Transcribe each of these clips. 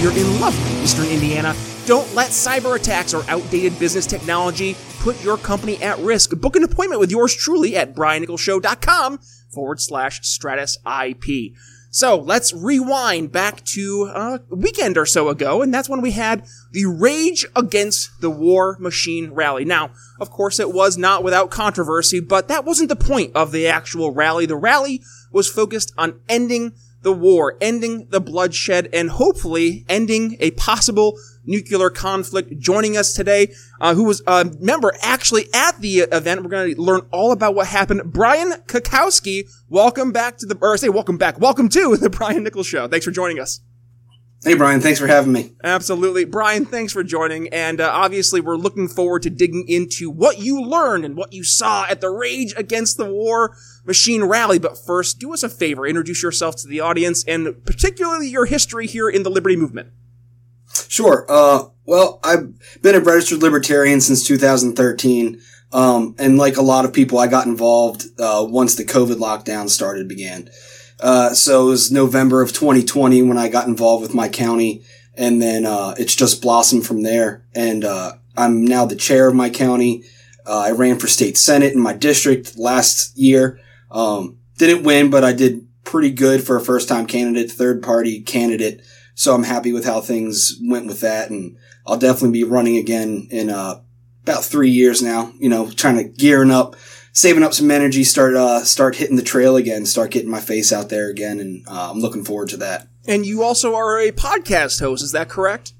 here in lovely Eastern Indiana. Don't let cyber attacks or outdated business technology put your company at risk. Book an appointment with yours truly at briannicholsshow.com forward slash stratus IP. So let's rewind back to a weekend or so ago, and that's when we had the Rage Against the War Machine rally. Now, of course, it was not without controversy, but that wasn't the point of the actual rally. The rally was focused on ending the war, ending the bloodshed, and hopefully ending a possible nuclear conflict. Joining us today, uh, who was a member actually at the event. We're going to learn all about what happened. Brian Kakowski, welcome back to the, or I say welcome back, welcome to the Brian Nichols Show. Thanks for joining us. Hey, Brian, thanks for having me. Absolutely. Brian, thanks for joining. And uh, obviously, we're looking forward to digging into what you learned and what you saw at the Rage Against the War Machine Rally. But first, do us a favor, introduce yourself to the audience and particularly your history here in the Liberty Movement. Sure. Uh, well, I've been a registered libertarian since 2013. Um, and like a lot of people, I got involved uh, once the COVID lockdown started began. Uh, so it was November of 2020 when I got involved with my county, and then uh, it's just blossomed from there. And uh, I'm now the chair of my county. Uh, I ran for state senate in my district last year. Um, didn't win, but I did pretty good for a first time candidate, third party candidate. So I'm happy with how things went with that, and I'll definitely be running again in uh, about three years now. You know, trying to gearing up saving up some energy, start uh, start hitting the trail again, start getting my face out there again, and uh, I'm looking forward to that. And you also are a podcast host, is that correct?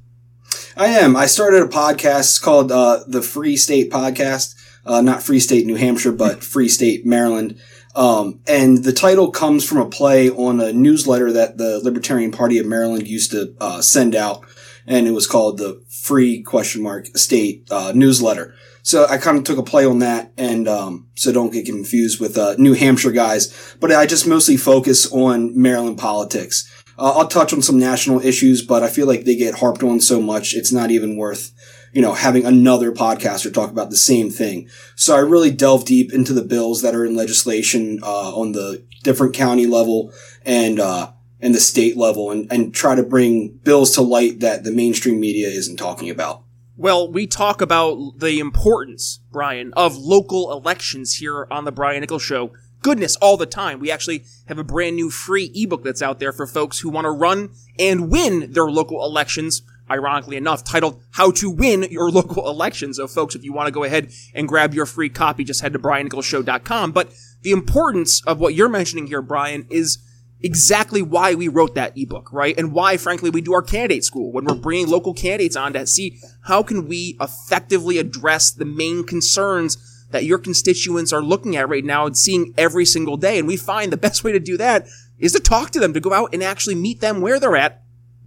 I am. I started a podcast called uh, the Free State Podcast, uh, not Free State New Hampshire, but Free State Maryland. Um, and the title comes from a play on a newsletter that the Libertarian Party of Maryland used to uh, send out, and it was called the Free Question Mark State uh, Newsletter. So I kind of took a play on that, and um, so don't get confused with uh, New Hampshire guys. But I just mostly focus on Maryland politics. Uh, I'll touch on some national issues, but I feel like they get harped on so much, it's not even worth, you know, having another podcaster talk about the same thing. So I really delve deep into the bills that are in legislation uh, on the different county level and uh, and the state level, and and try to bring bills to light that the mainstream media isn't talking about. Well, we talk about the importance, Brian, of local elections here on the Brian Nichols Show. Goodness, all the time. We actually have a brand new free ebook that's out there for folks who want to run and win their local elections. Ironically enough, titled How to Win Your Local Elections. So folks, if you want to go ahead and grab your free copy, just head to briannicholsshow.com. But the importance of what you're mentioning here, Brian, is exactly why we wrote that ebook, right? And why, frankly, we do our candidate school when we're bringing local candidates on to see how can we effectively address the main concerns that your constituents are looking at right now and seeing every single day. And we find the best way to do that is to talk to them, to go out and actually meet them where they're at,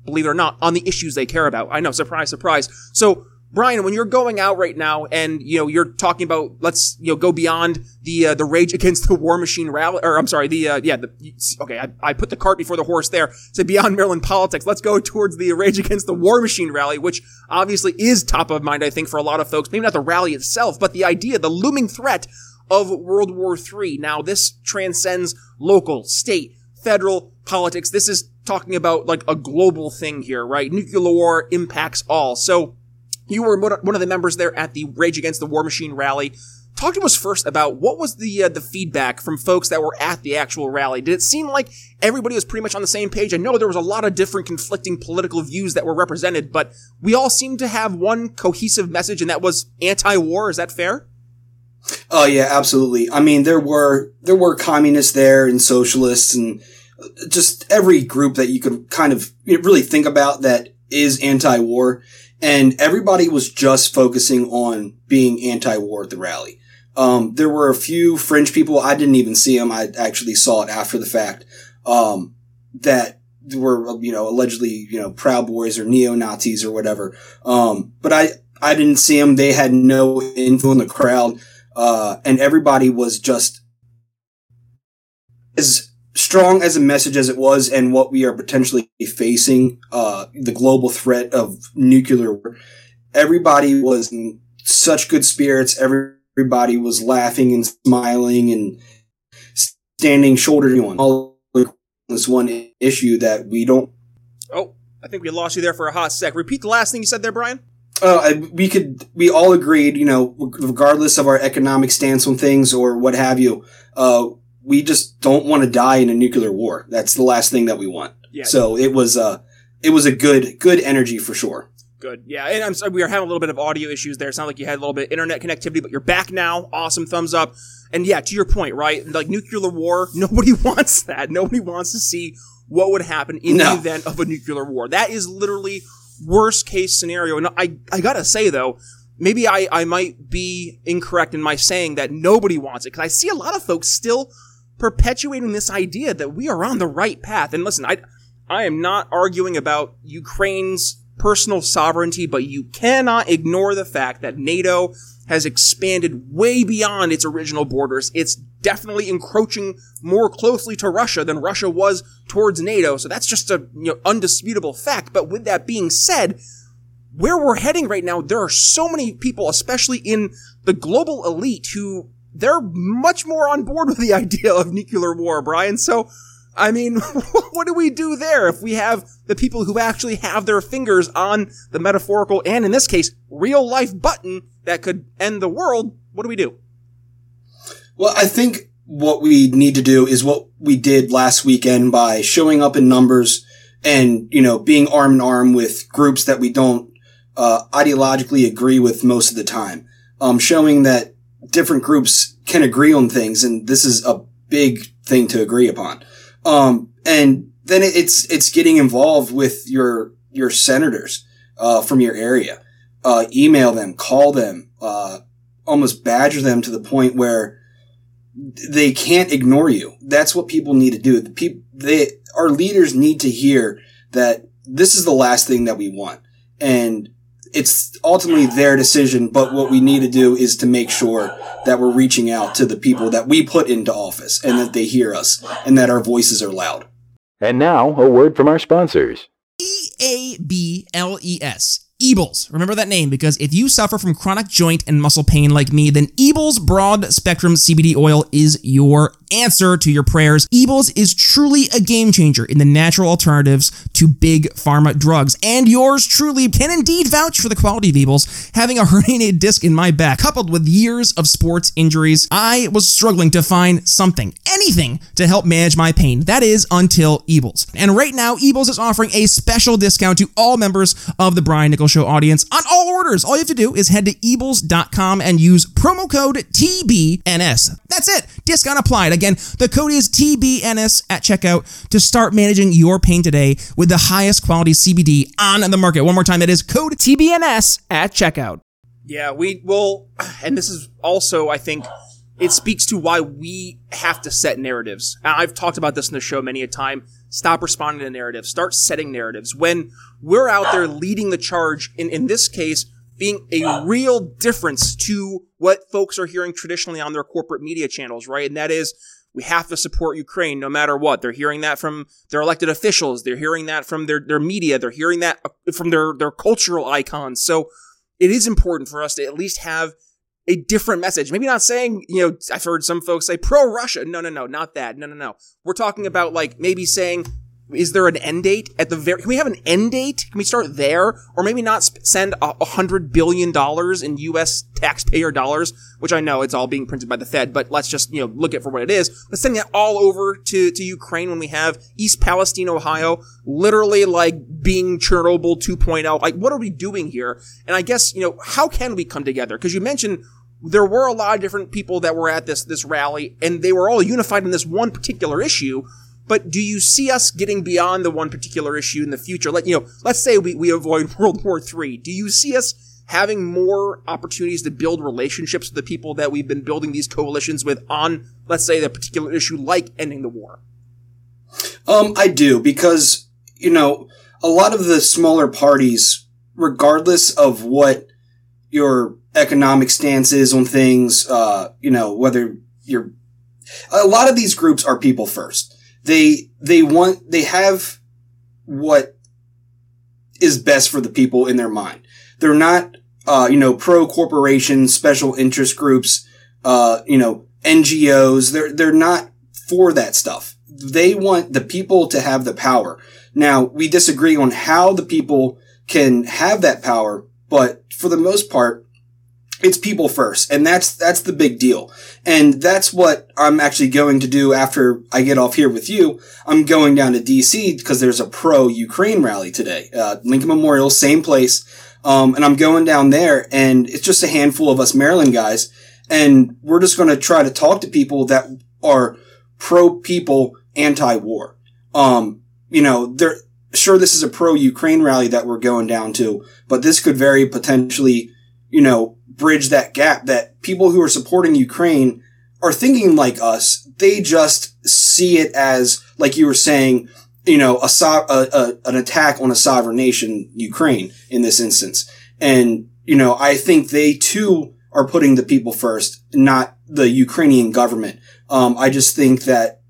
believe it or not, on the issues they care about. I know, surprise, surprise. So Brian, when you're going out right now and, you know, you're talking about, let's, you know, go beyond the, uh, the rage against the war machine rally, or I'm sorry, the, uh, yeah, the, okay, I, I put the cart before the horse there. So beyond Maryland politics, let's go towards the rage against the war machine rally, which obviously is top of mind, I think, for a lot of folks. Maybe not the rally itself, but the idea, the looming threat of World War III. Now, this transcends local, state, federal politics. This is talking about like a global thing here, right? Nuclear war impacts all. So, you were one of the members there at the Rage Against the War Machine rally. Talk to us first about what was the uh, the feedback from folks that were at the actual rally. Did it seem like everybody was pretty much on the same page? I know there was a lot of different conflicting political views that were represented, but we all seemed to have one cohesive message, and that was anti-war. Is that fair? Oh yeah, absolutely. I mean, there were there were communists there and socialists and just every group that you could kind of really think about that is anti-war and everybody was just focusing on being anti-war at the rally. Um, there were a few fringe people. I didn't even see them. I actually saw it after the fact. Um, that were you know allegedly you know Proud Boys or neo Nazis or whatever. Um, but I I didn't see them. They had no influence in the crowd, uh, and everybody was just as strong as a message as it was, and what we are potentially facing, uh, the global threat of nuclear war. Everybody was in such good spirits. Everybody was laughing and smiling and standing shoulder to one. All this one issue that we don't. Oh, I think we lost you there for a hot sec. Repeat the last thing you said there, Brian. Uh, we could, we all agreed, you know, regardless of our economic stance on things or what have you, uh, we just don't want to die in a nuclear war. That's the last thing that we want. Yeah. So it was, uh, it was a good, good energy for sure. Good. Yeah. And I'm sorry, we are having a little bit of audio issues there. It sounded like you had a little bit of internet connectivity, but you're back now. Awesome. Thumbs up. And yeah, to your point, right? Like nuclear war, nobody wants that. Nobody wants to see what would happen in no. the event of a nuclear war. That is literally worst case scenario. And I, I gotta say though, maybe I, I might be incorrect in my saying that nobody wants it because I see a lot of folks still perpetuating this idea that we are on the right path. And listen, I, I am not arguing about Ukraine's personal sovereignty, but you cannot ignore the fact that NATO has expanded way beyond its original borders. It's definitely encroaching more closely to Russia than Russia was towards NATO. So that's just a you know, undisputable fact. But with that being said, where we're heading right now, there are so many people, especially in the global elite, who they're much more on board with the idea of nuclear war, Brian. So I mean, what do we do there if we have the people who actually have their fingers on the metaphorical and in this case, real life button that could end the world? What do we do? Well, I think what we need to do is what we did last weekend by showing up in numbers and, you know, being arm in arm with groups that we don't uh, ideologically agree with most of the time. Um, showing that different groups can agree on things, and this is a big thing to agree upon. Um, and then it's, it's getting involved with your, your senators, uh, from your area. Uh, email them, call them, uh, almost badger them to the point where they can't ignore you. That's what people need to do. The people, they, our leaders need to hear that this is the last thing that we want. And it's ultimately their decision, but what we need to do is to make sure that we're reaching out to the people that we put into office and that they hear us and that our voices are loud. And now, a word from our sponsors. E A B L E S Eables. Remember that name because if you suffer from chronic joint and muscle pain like me, then Eables Broad Spectrum CBD Oil is your answer to your prayers. Eables is truly a game changer in the natural alternatives to big pharma drugs. And yours truly can indeed vouch for the quality of Eables. Having a herniated disc in my back, coupled with years of sports injuries, I was struggling to find something, anything, to help manage my pain. That is until Eables. And right now, Eables is offering a special discount to all members of the Brian Nichols Show audience on all orders. All you have to do is head to Eables.com and use promo code TBNS. That's it. Discount applied. Again, the code is TBNS at checkout to start managing your pain today with the highest quality CBD on the market. One more time, that is code TBNS at checkout. Yeah, we will, and this is also, I think, it speaks to why we have to set narratives. I've talked about this in the show many a time. Stop responding to narratives. Start setting narratives. When we're out there leading the charge, in, in this case, being a real difference to what folks are hearing traditionally on their corporate media channels, right? And that is, we have to support Ukraine no matter what. They're hearing that from their elected officials. They're hearing that from their, their media. They're hearing that uh, from their, their cultural icons. So it is important for us to at least have a different message. Maybe not saying, you know, I've heard some folks say pro Russia. No, no, no, not that. No, no, no. We're talking about like maybe saying is there an end date at the very? Can we have an end date? Can we start there, or maybe not sp- send a hundred billion dollars in U.S. taxpayer dollars, which I know it's all being printed by the Fed, but let's just you know look at for what it is. Let's send that all over to to Ukraine when we have East Palestine, Ohio, literally like being Chernobyl 2.0. Like, what are we doing here? And I guess you know how can we come together? Because you mentioned there were a lot of different people that were at this this rally, and they were all unified in this one particular issue but do you see us getting beyond the one particular issue in the future? Let you know, let's say we, we avoid World War III. Do you see us having more opportunities to build relationships with the people that we've been building these coalitions with on, let's say, the particular issue like ending the war? Um, I do because you know, a lot of the smaller parties, regardless of what your economic stance is on things, uh, you know, whether you're, a lot of these groups are people first. They, they want, they have what is best for the people in their mind. They're not, uh, you know, pro corporation, special interest groups, uh, you know, NGOs. They're, they're not for that stuff. They want the people to have the power. Now, we disagree on how the people can have that power, but for the most part, it's people first. And that's, that's the big deal. And that's what I'm actually going to do after I get off here with you. I'm going down to DC because there's a pro Ukraine rally today. Uh, Lincoln Memorial, same place. Um, and I'm going down there and it's just a handful of us Maryland guys. And we're just going to try to talk to people that are pro people, anti war. Um, you know, they're sure this is a pro Ukraine rally that we're going down to, but this could very potentially, you know, bridge that gap that people who are supporting Ukraine are thinking like us. They just see it as, like you were saying, you know, a, so- a, a, an attack on a sovereign nation, Ukraine, in this instance. And, you know, I think they too are putting the people first, not the Ukrainian government. Um, I just think that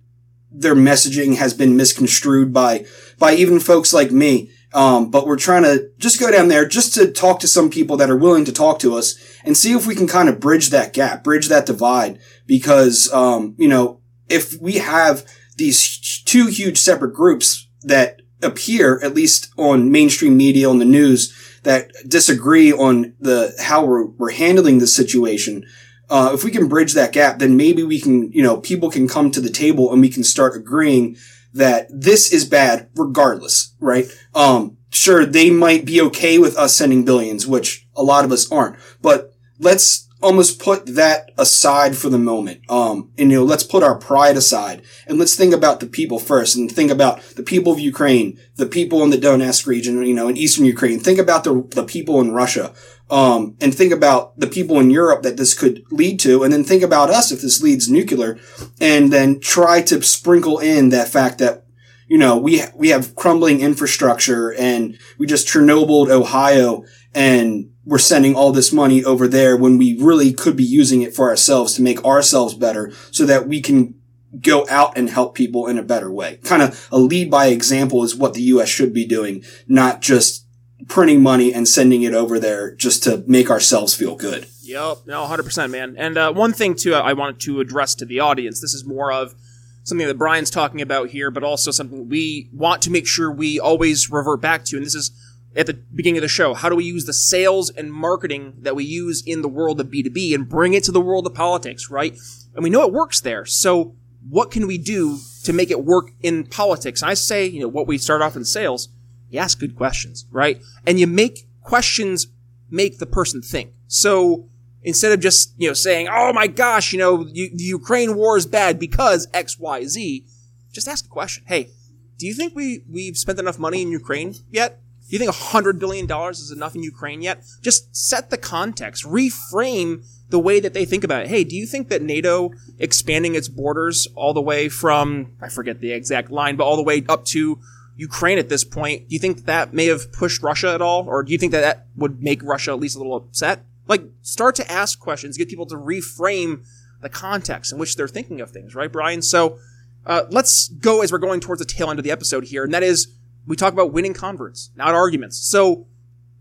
their messaging has been misconstrued by, by even folks like me. Um, but we're trying to just go down there just to talk to some people that are willing to talk to us and see if we can kind of bridge that gap, bridge that divide. Because, um, you know, if we have these two huge separate groups that appear, at least on mainstream media, on the news, that disagree on the, how we're, we're handling the situation, uh, if we can bridge that gap, then maybe we can, you know, people can come to the table and we can start agreeing that this is bad regardless, right? Um, sure, they might be okay with us sending billions, which a lot of us aren't, but let's almost put that aside for the moment. Um, and you know, let's put our pride aside and let's think about the people first and think about the people of Ukraine, the people in the Donetsk region, you know, in Eastern Ukraine. Think about the, the people in Russia. Um, and think about the people in Europe that this could lead to, and then think about us if this leads nuclear, and then try to sprinkle in that fact that, you know, we, we have crumbling infrastructure and we just Chernobyl Ohio and we're sending all this money over there when we really could be using it for ourselves to make ourselves better so that we can go out and help people in a better way. Kind of a lead by example is what the U.S. should be doing, not just printing money and sending it over there just to make ourselves feel good. Yep, no, 100%, man. And uh, one thing, too, I wanted to address to the audience this is more of something that Brian's talking about here, but also something we want to make sure we always revert back to. And this is at the beginning of the show. How do we use the sales and marketing that we use in the world of B2B and bring it to the world of politics, right? And we know it works there. So what can we do to make it work in politics? I say, you know, what we start off in sales, you ask good questions, right? And you make questions make the person think. So instead of just, you know, saying, oh my gosh, you know, the Ukraine war is bad because X, Y, Z, just ask a question. Hey, do you think we, we've spent enough money in Ukraine yet? Do you think $100 billion is enough in Ukraine yet? Just set the context, reframe the way that they think about it. Hey, do you think that NATO expanding its borders all the way from, I forget the exact line, but all the way up to Ukraine at this point, do you think that may have pushed Russia at all? Or do you think that that would make Russia at least a little upset? Like, start to ask questions, get people to reframe the context in which they're thinking of things, right, Brian? So, uh, let's go as we're going towards the tail end of the episode here, and that is we talk about winning converts, not arguments. So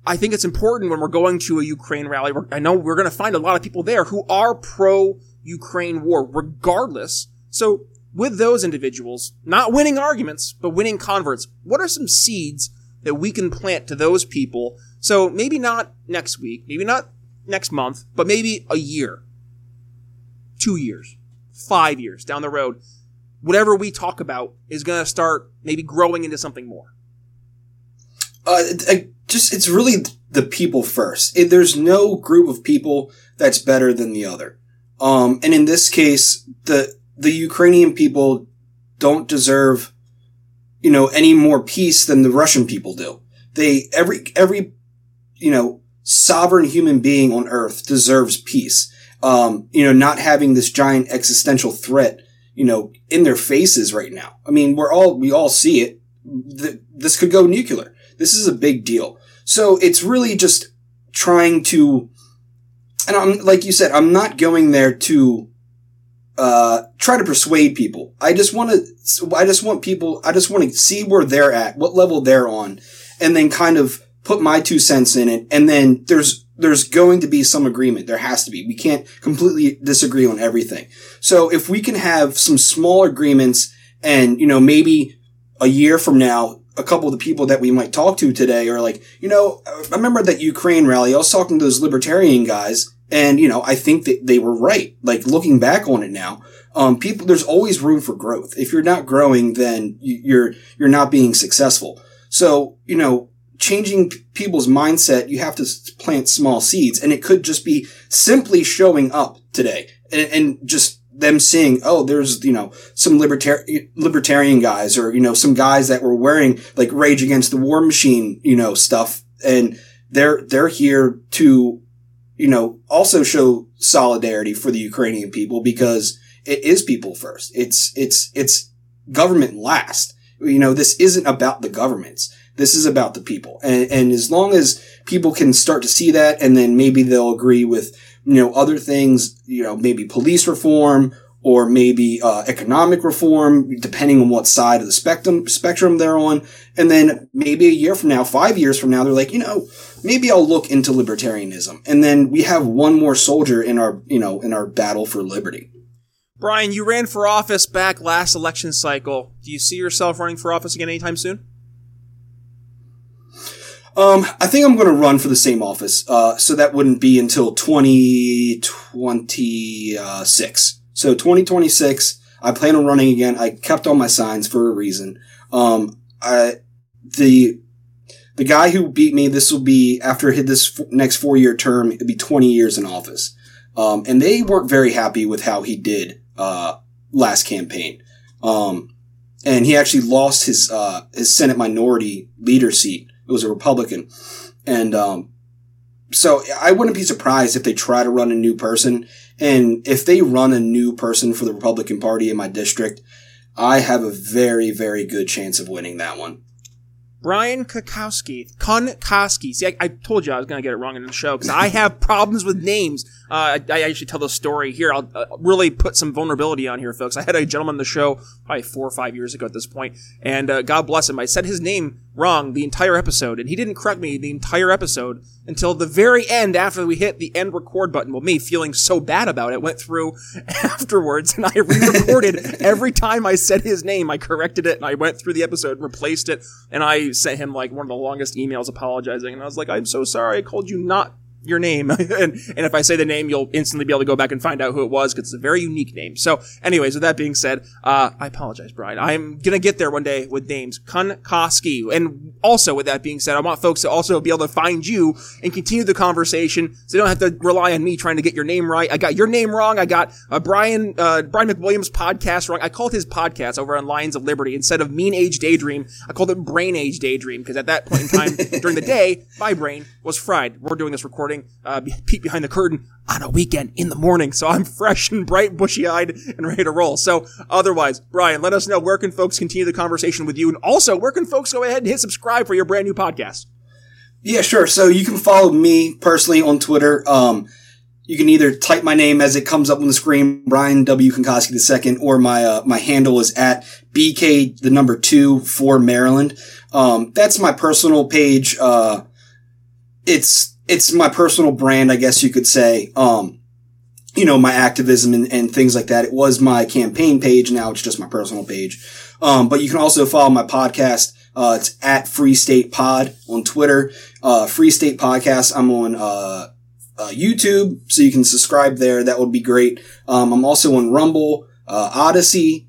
I think it's important when we're going to a Ukraine rally. I know we're going to find a lot of people there who are pro Ukraine war, regardless. So with those individuals, not winning arguments, but winning converts, what are some seeds that we can plant to those people? So maybe not next week, maybe not next month, but maybe a year, two years, five years down the road whatever we talk about is going to start maybe growing into something more? Uh, I just it's really the people first. It, there's no group of people that's better than the other. Um, and in this case, the the Ukrainian people don't deserve, you know, any more peace than the Russian people do. They every every, you know, sovereign human being on earth deserves peace. Um, you know, not having this giant existential threat you know, in their faces right now. I mean, we're all, we all see it. th- this could go nuclear. This is a big deal. So it's really just trying to, and I'm, like you said, I'm not going there to, uh, try to persuade people. I just want to, I just want people, I just want to see where they're at, what level they're on, and then kind of put my two cents in it. And then there's, there's going to be some agreement. There has to be. We can't completely disagree on everything. So if we can have some small agreements and, you know, maybe a year from now, a couple of the people that we might talk to today are like, you know, I remember that Ukraine rally. I was talking to those libertarian guys and, you know, I think that they were right. Like looking back on it now, um, people, there's always room for growth. If you're not growing, then you're, you're not being successful. So, you know, changing people's mindset, you have to plant small seeds and it could just be simply showing up today and, and just them seeing, oh, there's, you know, some libertarian, libertarian guys or, you know, some guys that were wearing like Rage Against the War Machine, you know, stuff. And they're, they're here to, you know, also show solidarity for the Ukrainian people because it is people first. It's, it's, it's government last. You know, this isn't about the governments. This is about the people. And, and as long as people can start to see that and then maybe they'll agree with, you know, other things, you know, maybe police reform or maybe uh, economic reform, depending on what side of the spectrum spectrum they're on. And then maybe a year from now, five years from now, they're like, you know, maybe I'll look into libertarianism. And then we have one more soldier in our, you know, in our battle for liberty. Brian, you ran for office back last election cycle. Do you see yourself running for office again anytime soon? Um, I think I'm going to run for the same office. Uh, so that wouldn't be until 2026. So 2026, I plan on running again. I kept all my signs for a reason. Um, I, the, the guy who beat me, this will be after I hit this next four year term, it'll be 20 years in office. Um, and they weren't very happy with how he did, uh, last campaign. Um, and he actually lost his, uh, his Senate minority leader seat it was a Republican. And, um, so I wouldn't be surprised if they try to run a new person. And if they run a new person for the Republican Party in my district, I have a very, very good chance of winning that one. Brian Kakowski. Kunkoski. See, I, I, told you I was going to get it wrong in the show because I have problems with names. Uh, I, I, actually tell the story here. I'll uh, really put some vulnerability on here, folks. I had a gentleman on the show probably four or five years ago at this point, and uh, God bless him. I said his name wrong the entire episode, and he didn't correct me the entire episode until the very end after we hit the end record button. Well, me feeling so bad about it went through afterwards, and I re-recorded every time I said his name. I corrected it, and I went through the episode, and replaced it, and I sent him like one of the longest emails apologizing. And I was like, "I'm so sorry. I called you not your name. and, and if I say the name, you'll instantly be able to go back and find out who it was because it's a very unique name. So, anyways, with that being said, uh, I apologize, Brian. I'm gonna get there one day with names. Kunkoski. And also, with that being said, I want folks to also be able to find you and continue the conversation so they don't have to rely on me trying to get your name right. I got your name wrong. I got uh, Brian, uh, Brian McWilliams podcast wrong. I called his podcast over on Lions of Liberty instead of Mean Age Daydream. I called it Brain Age Daydream because at that point in time during the day, my brain was fried. We're doing this recording, uh, peek behind the curtain on a weekend in the morning. So I'm fresh and bright, bushy eyed and ready to roll. So otherwise, Brian, let us know where can folks continue the conversation with you? And also, where can folks go ahead and hit subscribe for your brand new podcast? Yeah, sure. So you can follow me personally on Twitter. Um, you can either type my name as it comes up on the screen, Brian W. Kunkoski II, or my, uh, my handle is at BK, the number two for Maryland. Um, that's my personal page. Uh, it's, it's my personal brand, I guess you could say. Um, you know, my activism and, and things like that. It was my campaign page. Now it's just my personal page. Um, but you can also follow my podcast. Uh, it's at Free State Pod on Twitter. Uh, Free State Podcast. I'm on, uh, uh, YouTube, so you can subscribe there. That would be great. Um, I'm also on Rumble, uh, Odysee,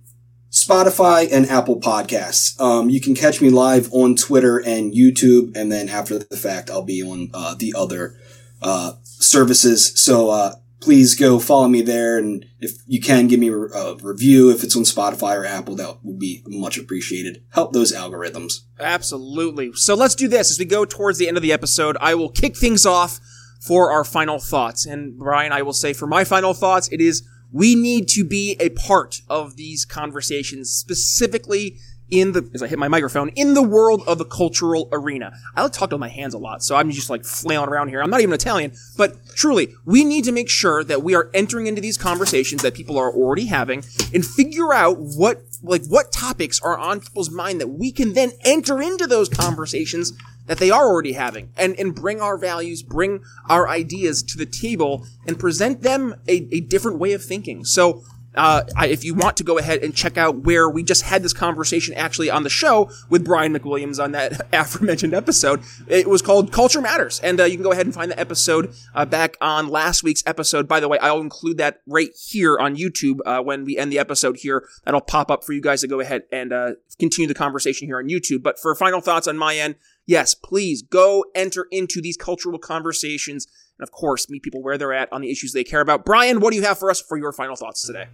Spotify, and Apple Podcasts. Um, you can catch me live on Twitter and YouTube, and then after the fact, I'll be on uh, the other uh, services. So uh, please go follow me there, and if you can, give me a review if it's on Spotify or Apple. That would be much appreciated. Help those algorithms. Absolutely. So let's do this as we go towards the end of the episode. I will kick things off for our final thoughts. And Brian, I will say for my final thoughts, it is we need to be a part of these conversations, specifically in the as I hit my microphone in the world of the cultural arena. I like to talk with my hands a lot, so I'm just like flailing around here. I'm not even Italian, but truly, we need to make sure that we are entering into these conversations that people are already having and figure out what like what topics are on people's mind that we can then enter into those conversations that they are already having and, and bring our values, bring our ideas to the table and present them a, a different way of thinking. So uh, if you want to go ahead and check out where we just had this conversation actually on the show with Brian McWilliams on that aforementioned episode, it was called Culture Matters. And uh, you can go ahead and find the episode uh, back on last week's episode. By the way, I'll include that right here on YouTube uh, when we end the episode here. That'll pop up for you guys to go ahead and uh, continue the conversation here on YouTube. But for final thoughts on my end, yes, please go enter into these cultural conversations and of course meet people where they're at on the issues they care about. Brian, what do you have for us for your final thoughts today?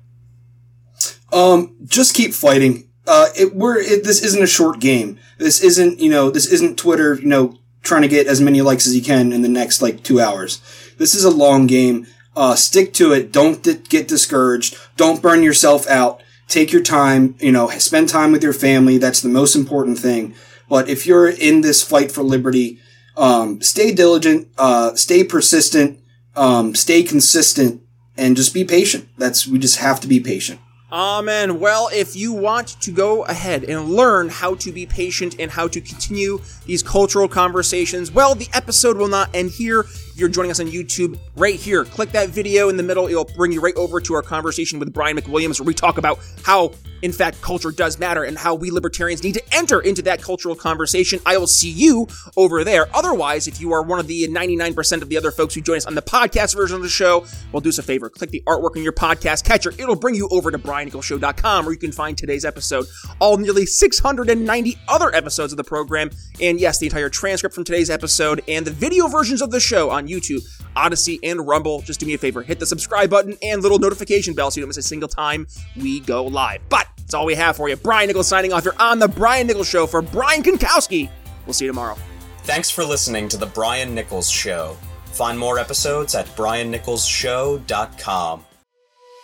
Um, just keep fighting. Uh, it, we're, it, this isn't a short game. This isn't, you know, this isn't Twitter, you know, trying to get as many likes as you can in the next, like, two hours. This is a long game. Uh, stick to it. Don't d- get discouraged. Don't burn yourself out. Take your time, you know, spend time with your family. That's the most important thing. But if you're in this fight for liberty, um, stay diligent, uh, stay persistent, um, stay consistent, and just be patient. That's, we just have to be patient. Amen. Well, if you want to go ahead and learn how to be patient and how to continue these cultural conversations, well, the episode will not end here. If you're joining us on YouTube, right here, click that video in the middle. It'll bring you right over to our conversation with Brian McWilliams, where we talk about how, in fact, culture does matter and how we libertarians need to enter into that cultural conversation. I will see you over there. Otherwise, if you are one of the 99% of the other folks who join us on the podcast version of the show, well, do us a favor. Click the artwork in your podcast catcher. It'll bring you over to briannicholsshow.com where you can find today's episode, all nearly 690 other episodes of the program, and yes, the entire transcript from today's episode and the video versions of the show on YouTube, Odysee, and Rumble. Just do me a favor, hit the subscribe button and little notification bell so you don't miss a single time we go live. But that's all we have for you. Brian Nichols signing off. You're on the Brian Nichols Show for Brian Kunkoski. We'll see you tomorrow. Thanks for listening to The Brian Nichols Show. Find more episodes at briannicholsshow.com.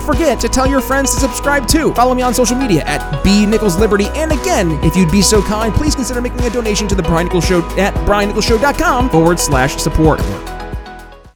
don't forget to tell your friends to subscribe too. Follow me on social media at B Nichols Liberty. And again, if you'd be so kind, please consider making a donation to the Brian Nichols Show at briannicholsshow.com forward slash support.